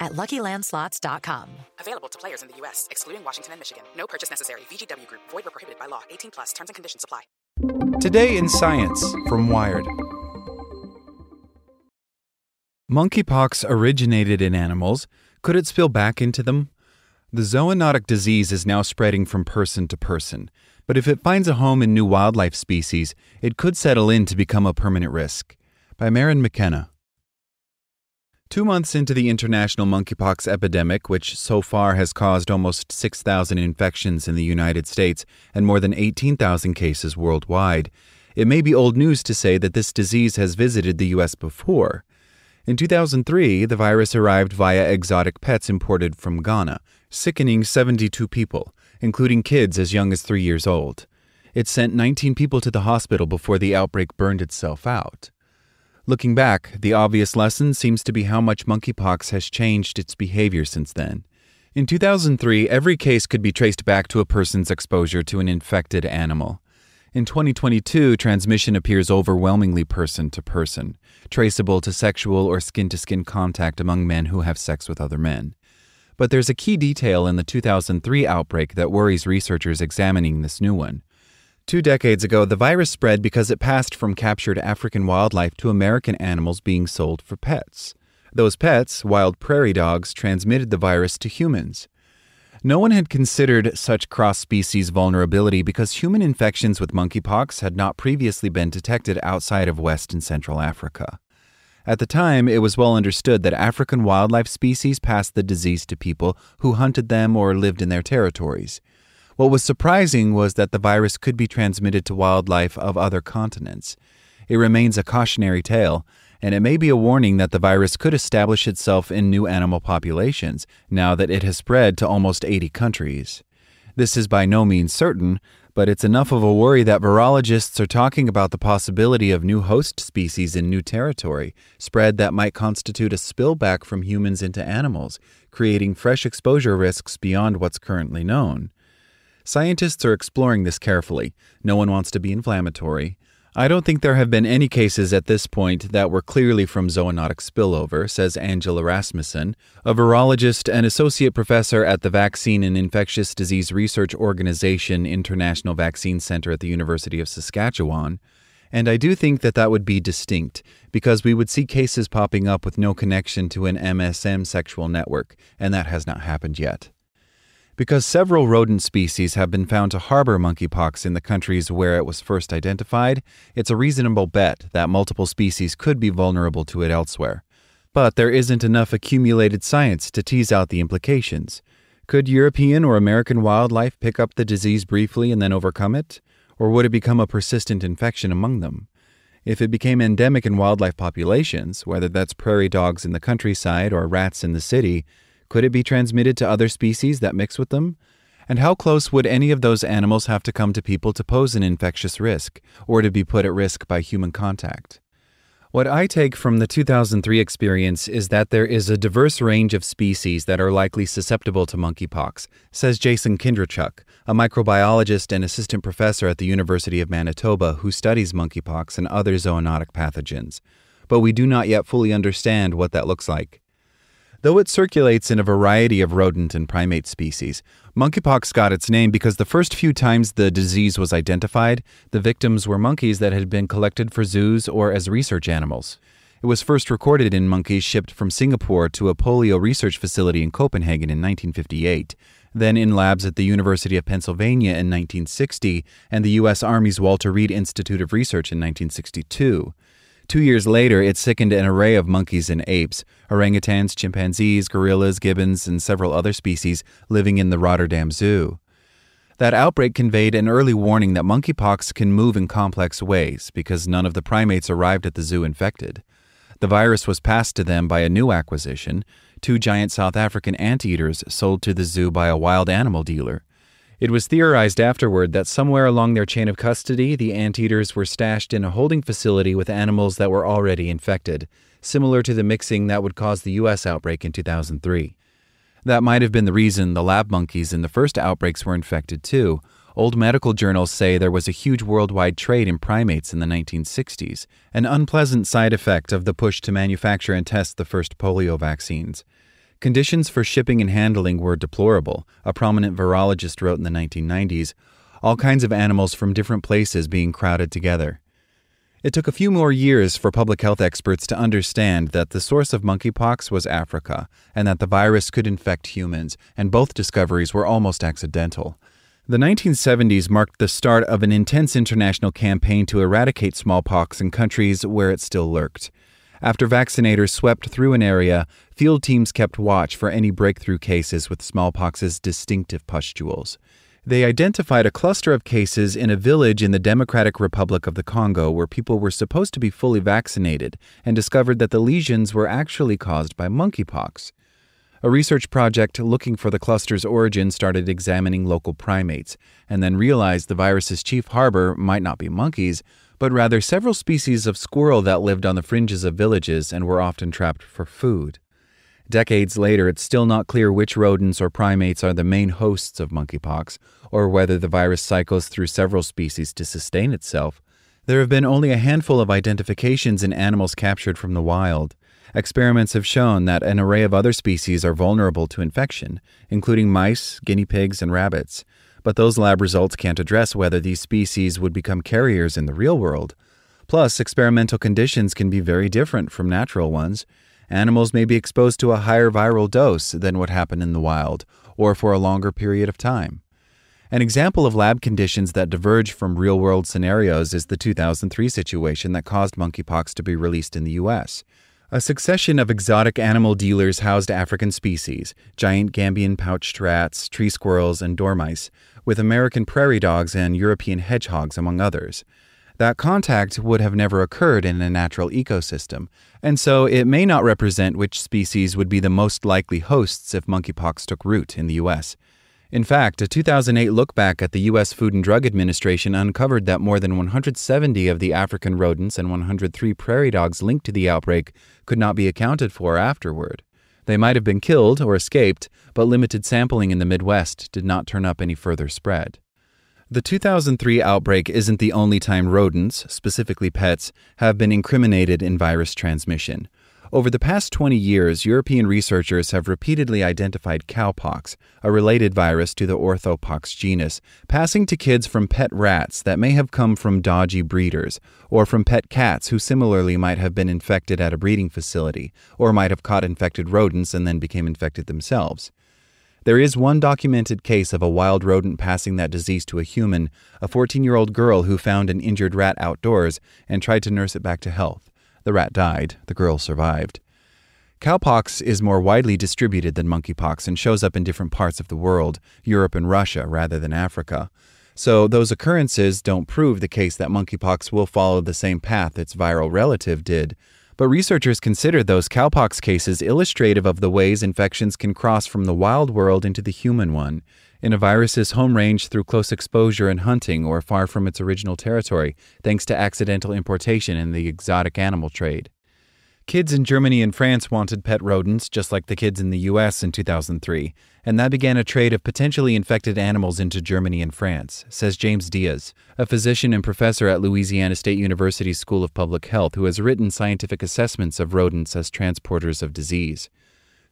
at LuckyLandSlots.com. Available to players in the U.S., excluding Washington and Michigan. No purchase necessary. VGW Group. Void where prohibited by law. 18 plus. Terms and conditions apply. Today in Science from Wired. Monkeypox originated in animals. Could it spill back into them? The zoonotic disease is now spreading from person to person, but if it finds a home in new wildlife species, it could settle in to become a permanent risk. By Maryn McKenna. Two months into the international monkeypox epidemic, which so far has caused almost 6,000 infections in the United States and more than 18,000 cases worldwide, it may be old news to say that this disease has visited the U.S. before. In 2003, the virus arrived via exotic pets imported from Ghana, sickening 72 people, including kids as young as three years old. It sent 19 people to the hospital before the outbreak burned itself out. Looking back, the obvious lesson seems to be how much monkeypox has changed its behavior since then. In 2003, every case could be traced back to a person's exposure to an infected animal. In 2022, transmission appears overwhelmingly person to person, traceable to sexual or skin to skin contact among men who have sex with other men. But there's a key detail in the 2003 outbreak that worries researchers examining this new one. Two decades ago, the virus spread because it passed from captured African wildlife to American animals being sold for pets. Those pets, wild prairie dogs, transmitted the virus to humans. No one had considered such cross species vulnerability because human infections with monkeypox had not previously been detected outside of West and Central Africa. At the time, it was well understood that African wildlife species passed the disease to people who hunted them or lived in their territories. What was surprising was that the virus could be transmitted to wildlife of other continents. It remains a cautionary tale, and it may be a warning that the virus could establish itself in new animal populations now that it has spread to almost 80 countries. This is by no means certain, but it's enough of a worry that virologists are talking about the possibility of new host species in new territory, spread that might constitute a spillback from humans into animals, creating fresh exposure risks beyond what's currently known. Scientists are exploring this carefully. No one wants to be inflammatory. I don't think there have been any cases at this point that were clearly from zoonotic spillover, says Angela Rasmussen, a virologist and associate professor at the Vaccine and Infectious Disease Research Organization International Vaccine Center at the University of Saskatchewan. And I do think that that would be distinct, because we would see cases popping up with no connection to an MSM sexual network, and that has not happened yet. Because several rodent species have been found to harbor monkeypox in the countries where it was first identified, it's a reasonable bet that multiple species could be vulnerable to it elsewhere. But there isn't enough accumulated science to tease out the implications. Could European or American wildlife pick up the disease briefly and then overcome it? Or would it become a persistent infection among them? If it became endemic in wildlife populations, whether that's prairie dogs in the countryside or rats in the city, could it be transmitted to other species that mix with them? And how close would any of those animals have to come to people to pose an infectious risk, or to be put at risk by human contact? What I take from the 2003 experience is that there is a diverse range of species that are likely susceptible to monkeypox, says Jason Kindrachuk, a microbiologist and assistant professor at the University of Manitoba who studies monkeypox and other zoonotic pathogens. But we do not yet fully understand what that looks like. Though it circulates in a variety of rodent and primate species, monkeypox got its name because the first few times the disease was identified, the victims were monkeys that had been collected for zoos or as research animals. It was first recorded in monkeys shipped from Singapore to a polio research facility in Copenhagen in 1958, then in labs at the University of Pennsylvania in 1960 and the U.S. Army's Walter Reed Institute of Research in 1962. Two years later, it sickened an array of monkeys and apes, orangutans, chimpanzees, gorillas, gibbons, and several other species living in the Rotterdam Zoo. That outbreak conveyed an early warning that monkeypox can move in complex ways because none of the primates arrived at the zoo infected. The virus was passed to them by a new acquisition two giant South African anteaters sold to the zoo by a wild animal dealer. It was theorized afterward that somewhere along their chain of custody, the anteaters were stashed in a holding facility with animals that were already infected, similar to the mixing that would cause the U.S. outbreak in 2003. That might have been the reason the lab monkeys in the first outbreaks were infected too. Old medical journals say there was a huge worldwide trade in primates in the 1960s, an unpleasant side effect of the push to manufacture and test the first polio vaccines. Conditions for shipping and handling were deplorable, a prominent virologist wrote in the 1990s, all kinds of animals from different places being crowded together. It took a few more years for public health experts to understand that the source of monkeypox was Africa and that the virus could infect humans, and both discoveries were almost accidental. The 1970s marked the start of an intense international campaign to eradicate smallpox in countries where it still lurked. After vaccinators swept through an area, field teams kept watch for any breakthrough cases with smallpox's distinctive pustules. They identified a cluster of cases in a village in the Democratic Republic of the Congo where people were supposed to be fully vaccinated and discovered that the lesions were actually caused by monkeypox. A research project looking for the cluster's origin started examining local primates and then realized the virus's chief harbor might not be monkeys, but rather several species of squirrel that lived on the fringes of villages and were often trapped for food. Decades later, it's still not clear which rodents or primates are the main hosts of monkeypox, or whether the virus cycles through several species to sustain itself. There have been only a handful of identifications in animals captured from the wild. Experiments have shown that an array of other species are vulnerable to infection, including mice, guinea pigs, and rabbits but those lab results can't address whether these species would become carriers in the real world. Plus, experimental conditions can be very different from natural ones. Animals may be exposed to a higher viral dose than what happened in the wild, or for a longer period of time. An example of lab conditions that diverge from real world scenarios is the 2003 situation that caused monkeypox to be released in the U.S. A succession of exotic animal dealers housed African species giant Gambian pouched rats, tree squirrels, and dormice with American prairie dogs and European hedgehogs, among others. That contact would have never occurred in a natural ecosystem, and so it may not represent which species would be the most likely hosts if monkeypox took root in the U.S. In fact, a 2008 look back at the U.S. Food and Drug Administration uncovered that more than 170 of the African rodents and 103 prairie dogs linked to the outbreak could not be accounted for afterward. They might have been killed or escaped, but limited sampling in the Midwest did not turn up any further spread. The 2003 outbreak isn't the only time rodents, specifically pets, have been incriminated in virus transmission. Over the past 20 years, European researchers have repeatedly identified cowpox, a related virus to the orthopox genus, passing to kids from pet rats that may have come from dodgy breeders, or from pet cats who similarly might have been infected at a breeding facility, or might have caught infected rodents and then became infected themselves. There is one documented case of a wild rodent passing that disease to a human, a 14 year old girl who found an injured rat outdoors and tried to nurse it back to health. The rat died, the girl survived. Cowpox is more widely distributed than monkeypox and shows up in different parts of the world, Europe and Russia rather than Africa. So, those occurrences don't prove the case that monkeypox will follow the same path its viral relative did. But researchers consider those cowpox cases illustrative of the ways infections can cross from the wild world into the human one, in a virus's home range through close exposure and hunting or far from its original territory, thanks to accidental importation in the exotic animal trade. Kids in Germany and France wanted pet rodents, just like the kids in the US in 2003, and that began a trade of potentially infected animals into Germany and France, says James Diaz, a physician and professor at Louisiana State University School of Public Health who has written scientific assessments of rodents as transporters of disease.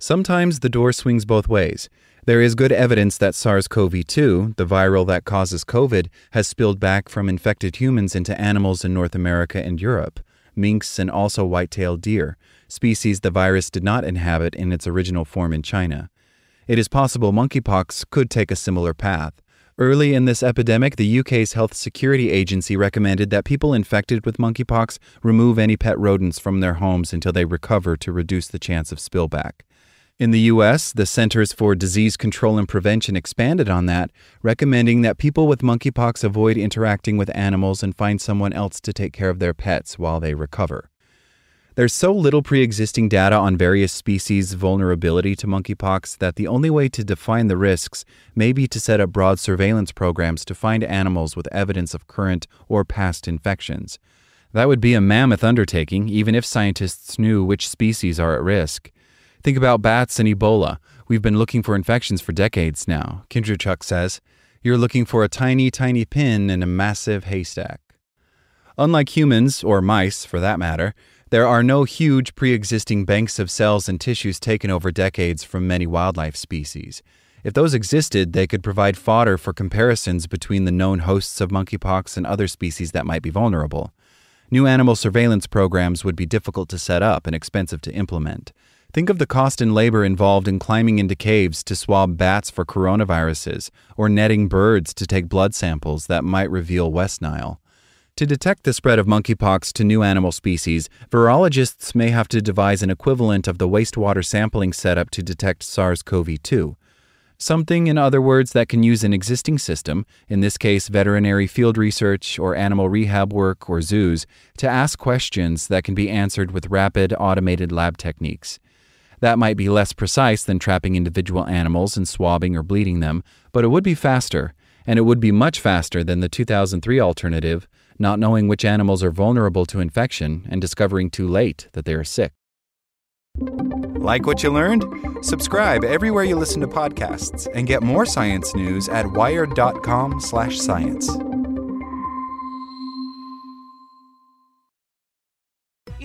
Sometimes the door swings both ways. There is good evidence that SARS CoV 2, the viral that causes COVID, has spilled back from infected humans into animals in North America and Europe, minks and also white tailed deer, species the virus did not inhabit in its original form in China. It is possible monkeypox could take a similar path. Early in this epidemic, the UK's Health Security Agency recommended that people infected with monkeypox remove any pet rodents from their homes until they recover to reduce the chance of spillback. In the U.S., the Centers for Disease Control and Prevention expanded on that, recommending that people with monkeypox avoid interacting with animals and find someone else to take care of their pets while they recover. There's so little pre existing data on various species' vulnerability to monkeypox that the only way to define the risks may be to set up broad surveillance programs to find animals with evidence of current or past infections. That would be a mammoth undertaking, even if scientists knew which species are at risk. Think about bats and Ebola. We've been looking for infections for decades now, Kindrachuk says. You're looking for a tiny, tiny pin in a massive haystack. Unlike humans, or mice for that matter, there are no huge pre existing banks of cells and tissues taken over decades from many wildlife species. If those existed, they could provide fodder for comparisons between the known hosts of monkeypox and other species that might be vulnerable. New animal surveillance programs would be difficult to set up and expensive to implement. Think of the cost and labor involved in climbing into caves to swab bats for coronaviruses, or netting birds to take blood samples that might reveal West Nile. To detect the spread of monkeypox to new animal species, virologists may have to devise an equivalent of the wastewater sampling setup to detect SARS CoV 2. Something, in other words, that can use an existing system, in this case veterinary field research or animal rehab work or zoos, to ask questions that can be answered with rapid automated lab techniques. That might be less precise than trapping individual animals and swabbing or bleeding them, but it would be faster, and it would be much faster than the 2003 alternative, not knowing which animals are vulnerable to infection and discovering too late that they are sick. Like what you learned? Subscribe everywhere you listen to podcasts and get more science news at wired.com/science.